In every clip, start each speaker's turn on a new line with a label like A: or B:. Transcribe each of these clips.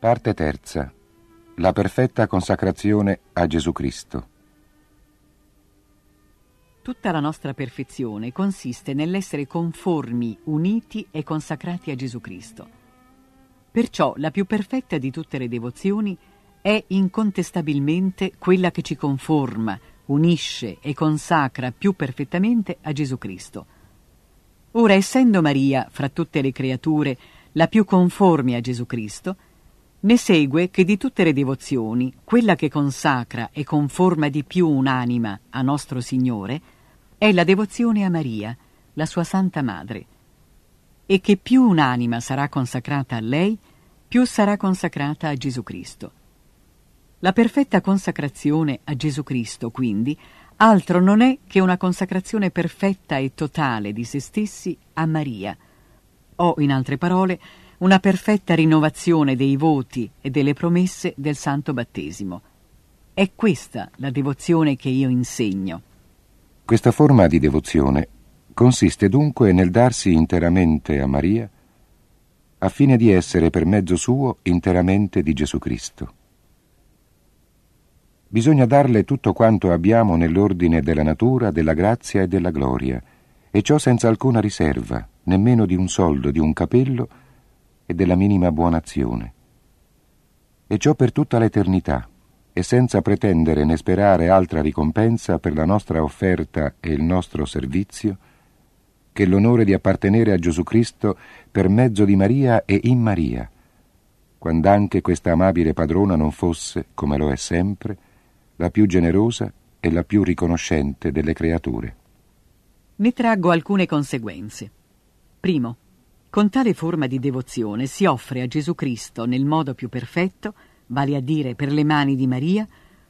A: Parte terza. La perfetta consacrazione a Gesù Cristo.
B: Tutta la nostra perfezione consiste nell'essere conformi, uniti e consacrati a Gesù Cristo. Perciò la più perfetta di tutte le devozioni è incontestabilmente quella che ci conforma, unisce e consacra più perfettamente a Gesù Cristo. Ora, essendo Maria, fra tutte le creature, la più conforme a Gesù Cristo, ne segue che di tutte le devozioni, quella che consacra e conforma di più un'anima a nostro Signore è la devozione a Maria, la sua Santa Madre, e che più un'anima sarà consacrata a lei, più sarà consacrata a Gesù Cristo. La perfetta consacrazione a Gesù Cristo, quindi, altro non è che una consacrazione perfetta e totale di se stessi a Maria, o, in altre parole, una perfetta rinnovazione dei voti e delle promesse del Santo Battesimo. È questa la devozione che io insegno.
A: Questa forma di devozione consiste dunque nel darsi interamente a Maria a fine di essere per mezzo suo interamente di Gesù Cristo. Bisogna darle tutto quanto abbiamo nell'ordine della natura, della grazia e della gloria, e ciò senza alcuna riserva, nemmeno di un soldo, di un capello e della minima buona azione. E ciò per tutta l'eternità, e senza pretendere né sperare altra ricompensa per la nostra offerta e il nostro servizio, che l'onore di appartenere a Gesù Cristo per mezzo di Maria e in Maria, quando anche questa amabile padrona non fosse, come lo è sempre, la più generosa e la più riconoscente delle creature.
B: Ne traggo alcune conseguenze. Primo, con tale forma di devozione si offre a Gesù Cristo nel modo più perfetto, vale a dire per le mani di Maria,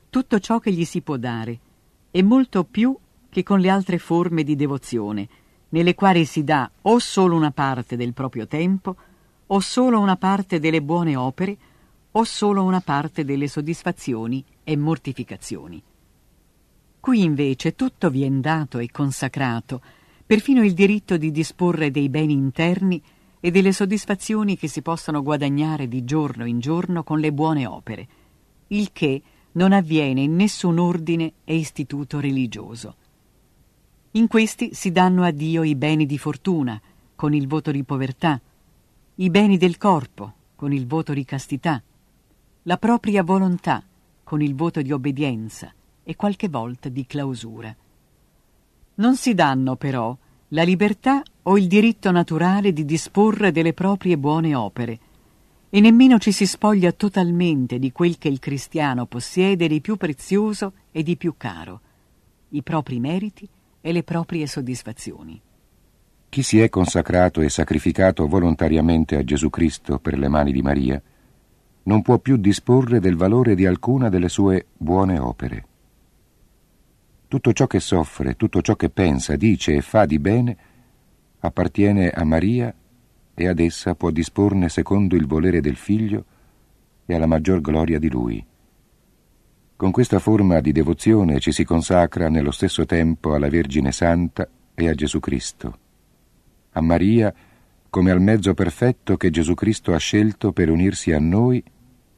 B: tutto ciò che gli si può dare, e molto più che con le altre forme di devozione, nelle quali si dà o solo una parte del proprio tempo, o solo una parte delle buone opere, o solo una parte delle soddisfazioni e mortificazioni. Qui invece tutto vien dato e consacrato, perfino il diritto di disporre dei beni interni e delle soddisfazioni che si possono guadagnare di giorno in giorno con le buone opere, il che non avviene in nessun ordine e istituto religioso. In questi si danno a Dio i beni di fortuna, con il voto di povertà, i beni del corpo, con il voto di castità, la propria volontà, con il voto di obbedienza e qualche volta di clausura. Non si danno però la libertà o il diritto naturale di disporre delle proprie buone opere, e nemmeno ci si spoglia totalmente di quel che il cristiano possiede di più prezioso e di più caro, i propri meriti e le proprie soddisfazioni.
A: Chi si è consacrato e sacrificato volontariamente a Gesù Cristo per le mani di Maria, non può più disporre del valore di alcuna delle sue buone opere. Tutto ciò che soffre, tutto ciò che pensa, dice e fa di bene appartiene a Maria e ad essa può disporne secondo il volere del Figlio e alla maggior gloria di Lui. Con questa forma di devozione ci si consacra nello stesso tempo alla Vergine Santa e a Gesù Cristo, a Maria come al mezzo perfetto che Gesù Cristo ha scelto per unirsi a noi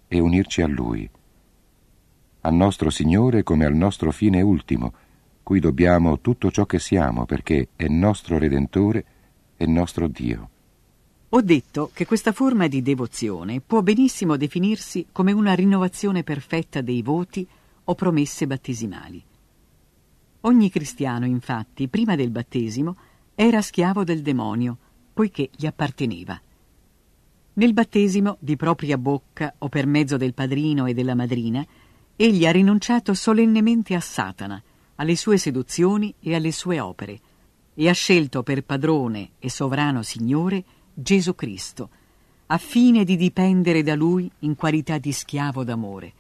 A: e unirci a Lui. Al nostro Signore come al nostro fine ultimo, cui dobbiamo tutto ciò che siamo perché è nostro Redentore e nostro Dio.
B: Ho detto che questa forma di devozione può benissimo definirsi come una rinnovazione perfetta dei voti o promesse battesimali. Ogni cristiano, infatti, prima del battesimo, era schiavo del demonio, poiché gli apparteneva. Nel battesimo, di propria bocca o per mezzo del padrino e della madrina, egli ha rinunciato solennemente a Satana, alle sue seduzioni e alle sue opere, e ha scelto per padrone e sovrano Signore Gesù Cristo, a fine di dipendere da Lui in qualità di schiavo d'amore.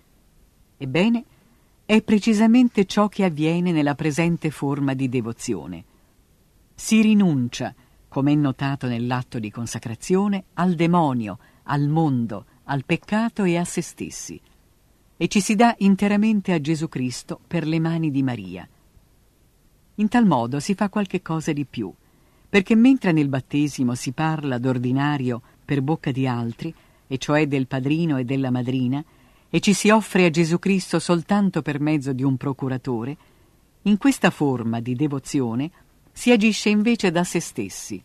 B: Ebbene, è precisamente ciò che avviene nella presente forma di devozione. Si rinuncia come è notato nell'atto di consacrazione, al demonio, al mondo, al peccato e a se stessi, e ci si dà interamente a Gesù Cristo per le mani di Maria. In tal modo si fa qualche cosa di più, perché mentre nel battesimo si parla d'ordinario per bocca di altri, e cioè del padrino e della madrina, e ci si offre a Gesù Cristo soltanto per mezzo di un procuratore, in questa forma di devozione si agisce invece da se stessi,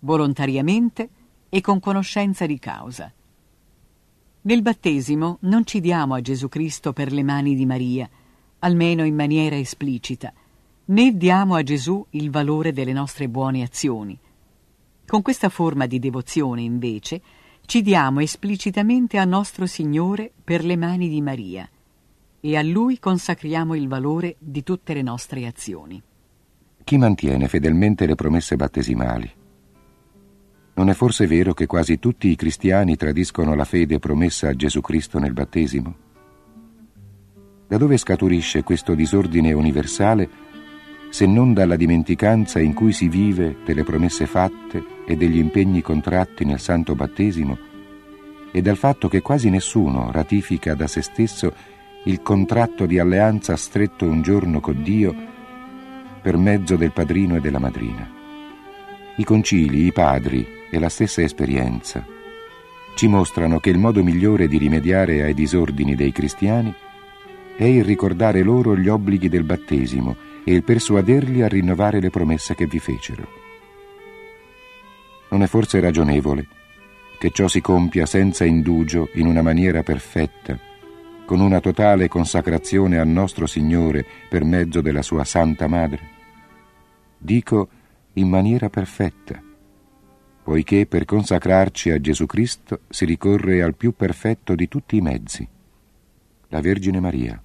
B: volontariamente e con conoscenza di causa. Nel battesimo non ci diamo a Gesù Cristo per le mani di Maria, almeno in maniera esplicita, né diamo a Gesù il valore delle nostre buone azioni. Con questa forma di devozione, invece, ci diamo esplicitamente a nostro Signore per le mani di Maria e a Lui consacriamo il valore di tutte le nostre azioni.
A: Chi mantiene fedelmente le promesse battesimali? Non è forse vero che quasi tutti i cristiani tradiscono la fede promessa a Gesù Cristo nel battesimo? Da dove scaturisce questo disordine universale se non dalla dimenticanza in cui si vive delle promesse fatte e degli impegni contratti nel santo battesimo e dal fatto che quasi nessuno ratifica da se stesso il contratto di alleanza stretto un giorno con Dio per mezzo del padrino e della madrina. I concili, i padri, e la stessa esperienza ci mostrano che il modo migliore di rimediare ai disordini dei cristiani è il ricordare loro gli obblighi del battesimo e il persuaderli a rinnovare le promesse che vi fecero. Non è forse ragionevole che ciò si compia senza indugio in una maniera perfetta, con una totale consacrazione al nostro Signore per mezzo della sua Santa Madre? Dico in maniera perfetta, poiché per consacrarci a Gesù Cristo si ricorre al più perfetto di tutti i mezzi, la Vergine Maria.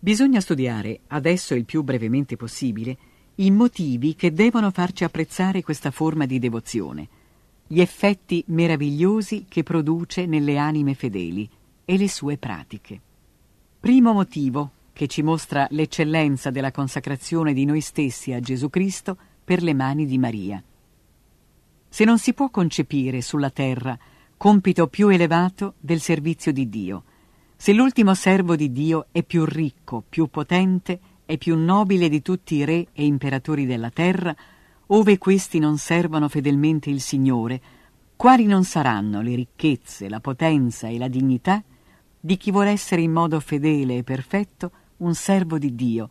B: Bisogna studiare, adesso il più brevemente possibile, i motivi che devono farci apprezzare questa forma di devozione, gli effetti meravigliosi che produce nelle anime fedeli e le sue pratiche. Primo motivo che ci mostra l'eccellenza della consacrazione di noi stessi a Gesù Cristo per le mani di Maria. Se non si può concepire sulla terra compito più elevato del servizio di Dio, se l'ultimo servo di Dio è più ricco, più potente e più nobile di tutti i re e imperatori della terra, ove questi non servono fedelmente il Signore, quali non saranno le ricchezze, la potenza e la dignità di chi vuole essere in modo fedele e perfetto un servo di Dio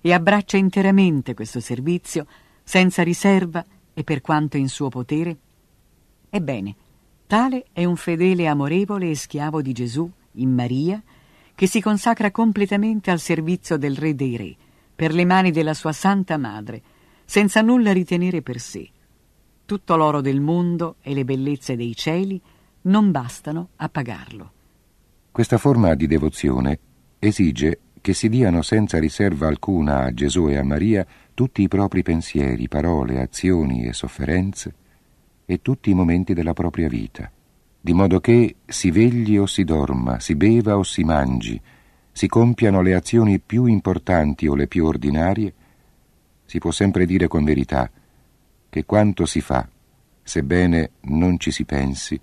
B: e abbraccia interamente questo servizio senza riserva e per quanto in suo potere? Ebbene, tale è un fedele amorevole e schiavo di Gesù, in Maria, che si consacra completamente al servizio del Re dei Re, per le mani della sua Santa Madre, senza nulla ritenere per sé. Tutto l'oro del mondo e le bellezze dei cieli non bastano a pagarlo.
A: Questa forma di devozione esige che si diano senza riserva alcuna a Gesù e a Maria tutti i propri pensieri, parole, azioni e sofferenze e tutti i momenti della propria vita, di modo che si vegli o si dorma, si beva o si mangi, si compiano le azioni più importanti o le più ordinarie, si può sempre dire con verità che quanto si fa, sebbene non ci si pensi,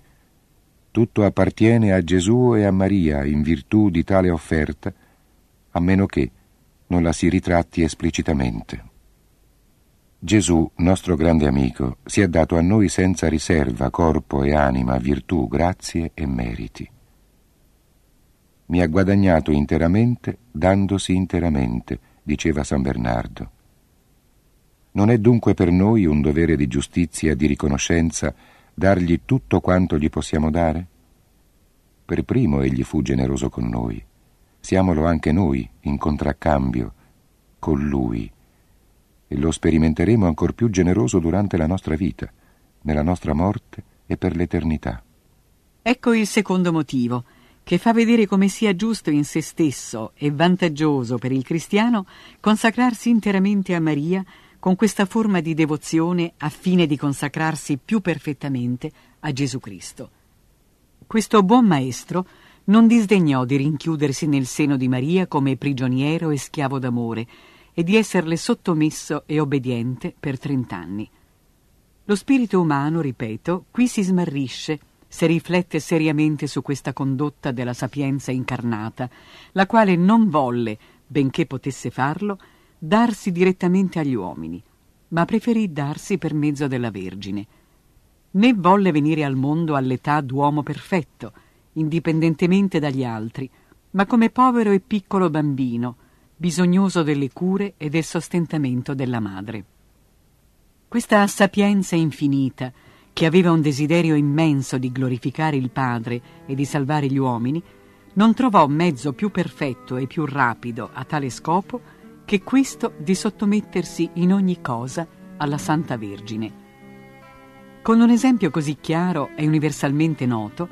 A: tutto appartiene a Gesù e a Maria in virtù di tale offerta, a meno che non la si ritratti esplicitamente. Gesù, nostro grande amico, si è dato a noi senza riserva corpo e anima, virtù, grazie e meriti. Mi ha guadagnato interamente dandosi interamente, diceva San Bernardo. Non è dunque per noi un dovere di giustizia e di riconoscenza dargli tutto quanto gli possiamo dare? Per primo egli fu generoso con noi. Siamolo anche noi, in contraccambio, con lui e lo sperimenteremo ancor più generoso durante la nostra vita, nella nostra morte e per l'eternità.
B: Ecco il secondo motivo, che fa vedere come sia giusto in se stesso e vantaggioso per il cristiano consacrarsi interamente a Maria con questa forma di devozione a fine di consacrarsi più perfettamente a Gesù Cristo. Questo buon maestro non disdegnò di rinchiudersi nel seno di Maria come prigioniero e schiavo d'amore, e di esserle sottomesso e obbediente per trent'anni. Lo spirito umano, ripeto, qui si smarrisce se riflette seriamente su questa condotta della sapienza incarnata, la quale non volle, benché potesse farlo, darsi direttamente agli uomini, ma preferì darsi per mezzo della Vergine. né volle venire al mondo all'età d'uomo perfetto, indipendentemente dagli altri, ma come povero e piccolo bambino, bisognoso delle cure e del sostentamento della madre. Questa sapienza infinita, che aveva un desiderio immenso di glorificare il Padre e di salvare gli uomini, non trovò mezzo più perfetto e più rapido a tale scopo che questo di sottomettersi in ogni cosa alla Santa Vergine. Con un esempio così chiaro e universalmente noto,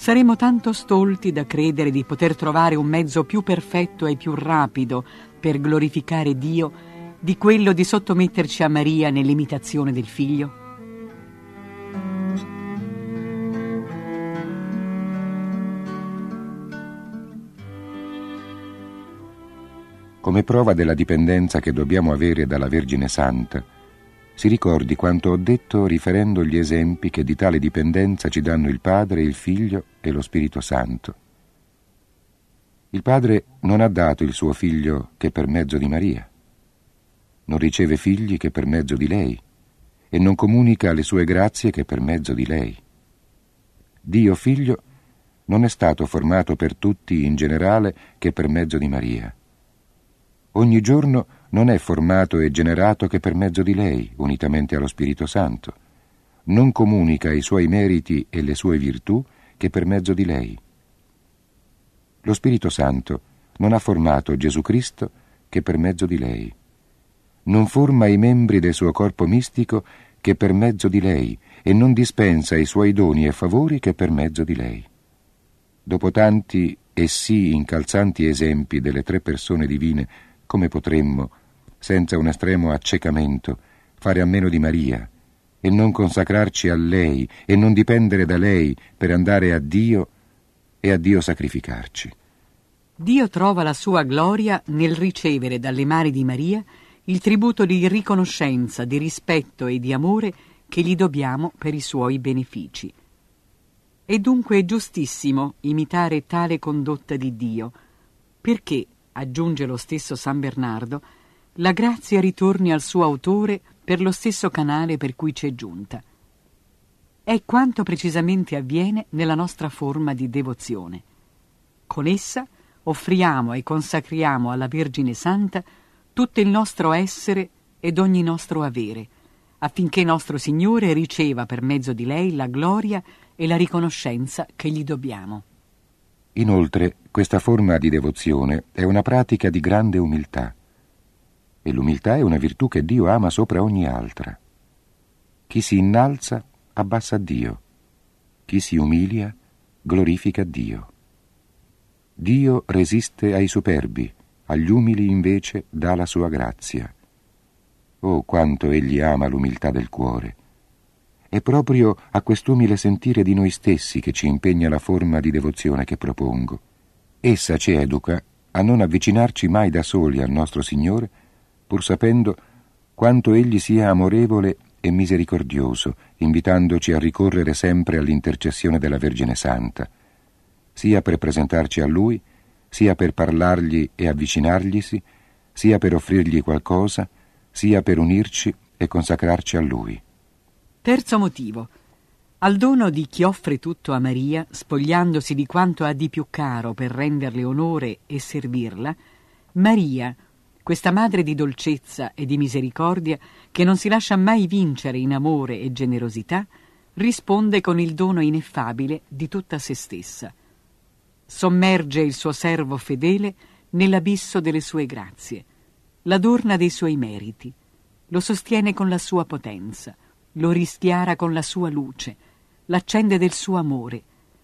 B: saremo tanto stolti da credere di poter trovare un mezzo più perfetto e più rapido per glorificare Dio di quello di sottometterci a Maria nell'imitazione del Figlio?
A: Come prova della dipendenza che dobbiamo avere dalla Vergine Santa, si ricordi quanto ho detto riferendo gli esempi che di tale dipendenza ci danno il Padre, il Figlio e lo Spirito Santo. Il Padre non ha dato il suo Figlio che per mezzo di Maria, non riceve figli che per mezzo di lei e non comunica le sue grazie che per mezzo di lei. Dio Figlio non è stato formato per tutti in generale che per mezzo di Maria. Ogni giorno non è formato e generato che per mezzo di lei, unitamente allo Spirito Santo. Non comunica i suoi meriti e le sue virtù che per mezzo di lei. Lo Spirito Santo non ha formato Gesù Cristo che per mezzo di lei. Non forma i membri del suo corpo mistico che per mezzo di lei e non dispensa i suoi doni e favori che per mezzo di lei. Dopo tanti e sì incalzanti esempi delle tre persone divine, come potremmo, senza un estremo accecamento, fare a meno di Maria e non consacrarci a lei e non dipendere da lei per andare a Dio e a Dio sacrificarci.
B: Dio trova la sua gloria nel ricevere dalle mani di Maria il tributo di riconoscenza, di rispetto e di amore che gli dobbiamo per i suoi benefici. È dunque giustissimo imitare tale condotta di Dio, perché, aggiunge lo stesso San Bernardo, la grazia ritorni al suo autore per lo stesso canale per cui ci è giunta. È quanto precisamente avviene nella nostra forma di devozione. Con essa offriamo e consacriamo alla Vergine Santa tutto il nostro essere ed ogni nostro avere, affinché nostro Signore riceva per mezzo di lei la gloria e la riconoscenza che gli dobbiamo.
A: Inoltre, questa forma di devozione è una pratica di grande umiltà e l'umiltà è una virtù che Dio ama sopra ogni altra. Chi si innalza abbassa Dio, chi si umilia glorifica Dio. Dio resiste ai superbi, agli umili invece dà la sua grazia. Oh, quanto egli ama l'umiltà del cuore! È proprio a quest'umile sentire di noi stessi che ci impegna la forma di devozione che propongo. Essa ci educa a non avvicinarci mai da soli al nostro Signore, pur sapendo quanto egli sia amorevole e misericordioso, invitandoci a ricorrere sempre all'intercessione della Vergine Santa, sia per presentarci a Lui, sia per parlargli e avvicinarglisi, sia per offrirgli qualcosa, sia per unirci e consacrarci a Lui.
B: Terzo motivo. Al dono di chi offre tutto a Maria, spogliandosi di quanto ha di più caro per renderle onore e servirla, Maria, questa madre di dolcezza e di misericordia, che non si lascia mai vincere in amore e generosità, risponde con il dono ineffabile di tutta se stessa. Sommerge il suo servo fedele nell'abisso delle sue grazie, l'adorna dei suoi meriti, lo sostiene con la sua potenza, lo rischiara con la sua luce, l'accende del suo amore,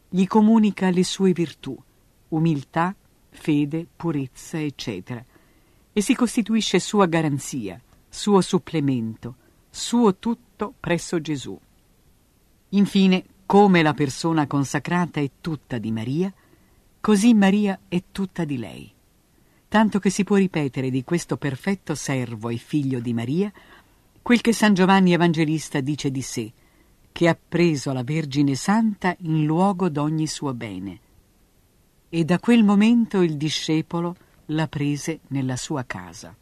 B: gli comunica le sue virtù, umiltà, fede, purezza, eccetera e si costituisce sua garanzia, suo supplemento, suo tutto presso Gesù. Infine, come la persona consacrata è tutta di Maria, così Maria è tutta di lei. Tanto che si può ripetere di questo perfetto servo e figlio di Maria quel che San Giovanni Evangelista dice di sé, che ha preso la Vergine Santa in luogo d'ogni suo bene. E da quel momento il discepolo la prese nella sua casa.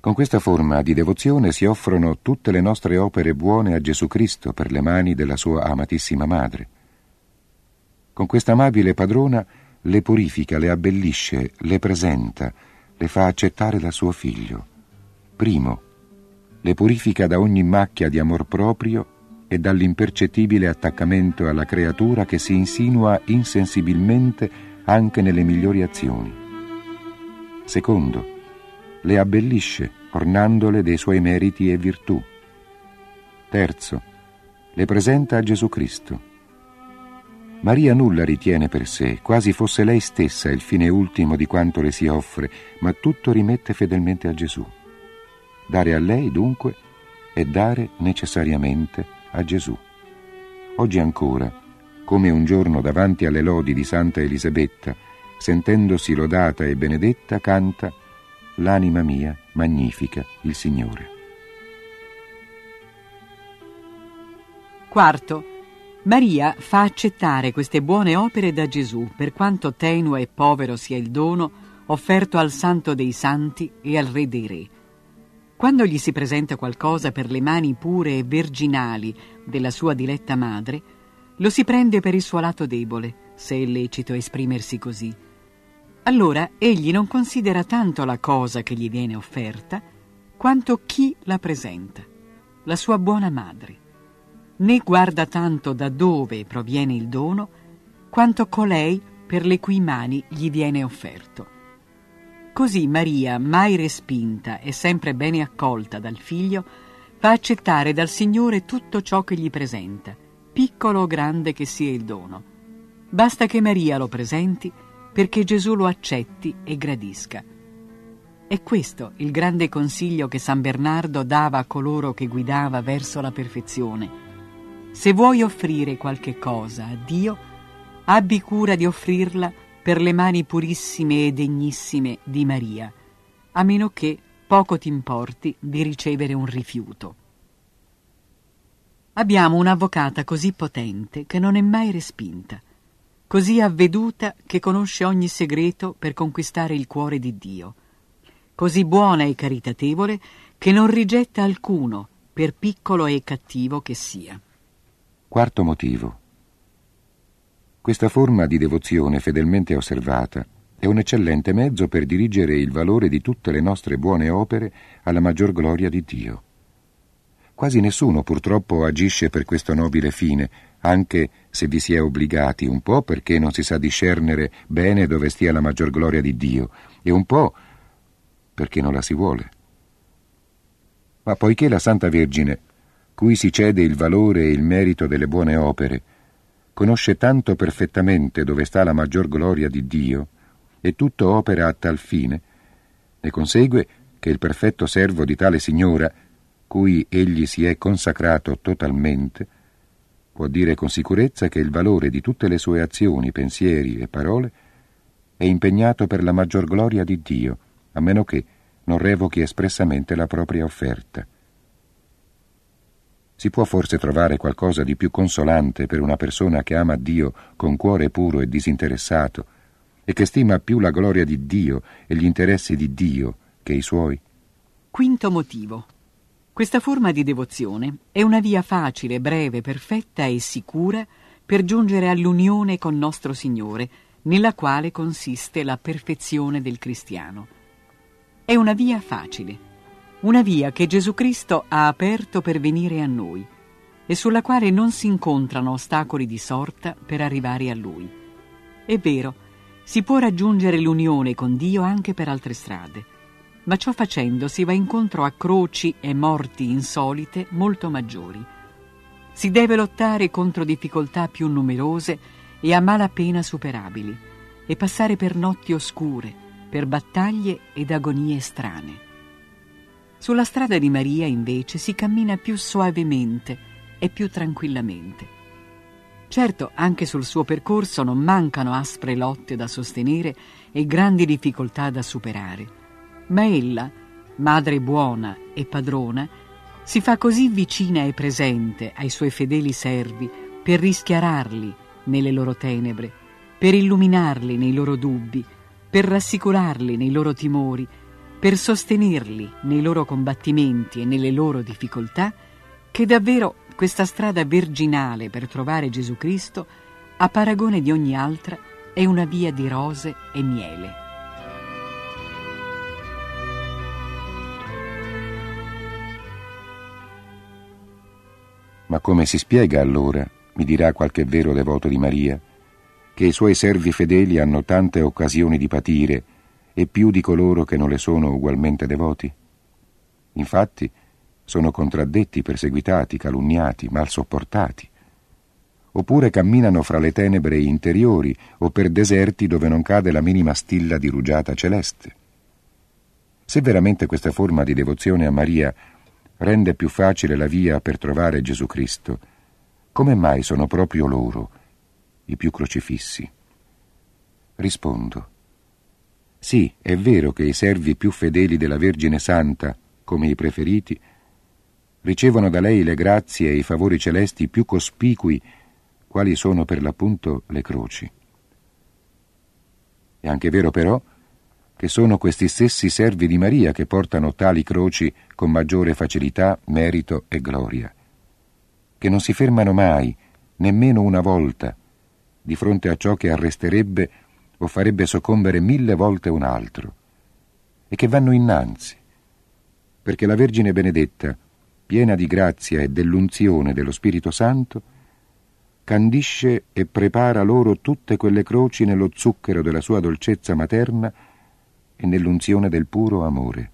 A: Con questa forma di devozione si offrono tutte le nostre opere buone a Gesù Cristo per le mani della sua amatissima Madre. Con questa amabile padrona le purifica, le abbellisce, le presenta, le fa accettare da suo figlio. Primo, le purifica da ogni macchia di amor proprio e dall'impercettibile attaccamento alla creatura che si insinua insensibilmente anche nelle migliori azioni. Secondo, le abbellisce, ornandole dei suoi meriti e virtù. Terzo, le presenta a Gesù Cristo. Maria nulla ritiene per sé, quasi fosse lei stessa il fine ultimo di quanto le si offre, ma tutto rimette fedelmente a Gesù. Dare a lei, dunque, è dare necessariamente a Gesù. Oggi ancora, come un giorno davanti alle lodi di Santa Elisabetta, sentendosi lodata e benedetta, canta l'anima mia magnifica il Signore.
B: Quarto, Maria fa accettare queste buone opere da Gesù, per quanto tenue e povero sia il dono offerto al Santo dei Santi e al Re dei Re. Quando gli si presenta qualcosa per le mani pure e virginali della sua diletta madre, lo si prende per il suo lato debole, se è lecito esprimersi così, allora egli non considera tanto la cosa che gli viene offerta, quanto chi la presenta, la sua buona madre. Né guarda tanto da dove proviene il dono, quanto colei per le cui mani gli viene offerto. Così Maria, mai respinta e sempre bene accolta dal figlio, fa accettare dal Signore tutto ciò che gli presenta, piccolo o grande che sia il dono. Basta che Maria lo presenti perché Gesù lo accetti e gradisca. È questo il grande consiglio che San Bernardo dava a coloro che guidava verso la perfezione. Se vuoi offrire qualche cosa a Dio, abbi cura di offrirla per le mani purissime e degnissime di Maria, a meno che poco ti importi di ricevere un rifiuto. Abbiamo un'avvocata così potente che non è mai respinta così avveduta che conosce ogni segreto per conquistare il cuore di Dio, così buona e caritatevole che non rigetta alcuno, per piccolo e cattivo che sia.
A: Quarto motivo. Questa forma di devozione fedelmente osservata è un eccellente mezzo per dirigere il valore di tutte le nostre buone opere alla maggior gloria di Dio. Quasi nessuno purtroppo agisce per questo nobile fine, anche se vi si è obbligati, un po' perché non si sa discernere bene dove stia la maggior gloria di Dio, e un po' perché non la si vuole. Ma poiché la Santa Vergine, cui si cede il valore e il merito delle buone opere, conosce tanto perfettamente dove sta la maggior gloria di Dio, e tutto opera a tal fine, ne consegue che il perfetto servo di tale Signora, cui egli si è consacrato totalmente, può dire con sicurezza che il valore di tutte le sue azioni, pensieri e parole è impegnato per la maggior gloria di Dio, a meno che non revochi espressamente la propria offerta. Si può forse trovare qualcosa di più consolante per una persona che ama Dio con cuore puro e disinteressato e che stima più la gloria di Dio e gli interessi di Dio che i suoi?
B: Quinto motivo. Questa forma di devozione è una via facile, breve, perfetta e sicura per giungere all'unione con nostro Signore, nella quale consiste la perfezione del cristiano. È una via facile, una via che Gesù Cristo ha aperto per venire a noi e sulla quale non si incontrano ostacoli di sorta per arrivare a Lui. È vero, si può raggiungere l'unione con Dio anche per altre strade ma ciò facendo si va incontro a croci e morti insolite molto maggiori. Si deve lottare contro difficoltà più numerose e a malapena superabili, e passare per notti oscure, per battaglie ed agonie strane. Sulla strada di Maria, invece, si cammina più soavemente e più tranquillamente. Certo, anche sul suo percorso non mancano aspre lotte da sostenere e grandi difficoltà da superare ma ella, madre buona e padrona, si fa così vicina e presente ai suoi fedeli servi per rischiararli nelle loro tenebre, per illuminarli nei loro dubbi, per rassicurarli nei loro timori, per sostenerli nei loro combattimenti e nelle loro difficoltà, che davvero questa strada virginale per trovare Gesù Cristo, a paragone di ogni altra, è una via di rose e miele.
A: Ma come si spiega allora, mi dirà qualche vero devoto di Maria, che i suoi servi fedeli hanno tante occasioni di patire e più di coloro che non le sono ugualmente devoti? Infatti, sono contraddetti, perseguitati, calunniati, mal sopportati. Oppure camminano fra le tenebre interiori o per deserti dove non cade la minima stilla di rugiada celeste. Se veramente questa forma di devozione a Maria rende più facile la via per trovare Gesù Cristo, come mai sono proprio loro i più crocifissi? Rispondo. Sì, è vero che i servi più fedeli della Vergine Santa, come i preferiti, ricevono da lei le grazie e i favori celesti più cospicui, quali sono per l'appunto le croci. È anche vero però che sono questi stessi servi di Maria che portano tali croci con maggiore facilità, merito e gloria, che non si fermano mai, nemmeno una volta, di fronte a ciò che arresterebbe o farebbe soccombere mille volte un altro, e che vanno innanzi, perché la Vergine Benedetta, piena di grazia e dell'unzione dello Spirito Santo, candisce e prepara loro tutte quelle croci nello zucchero della sua dolcezza materna e nell'unzione del puro amore.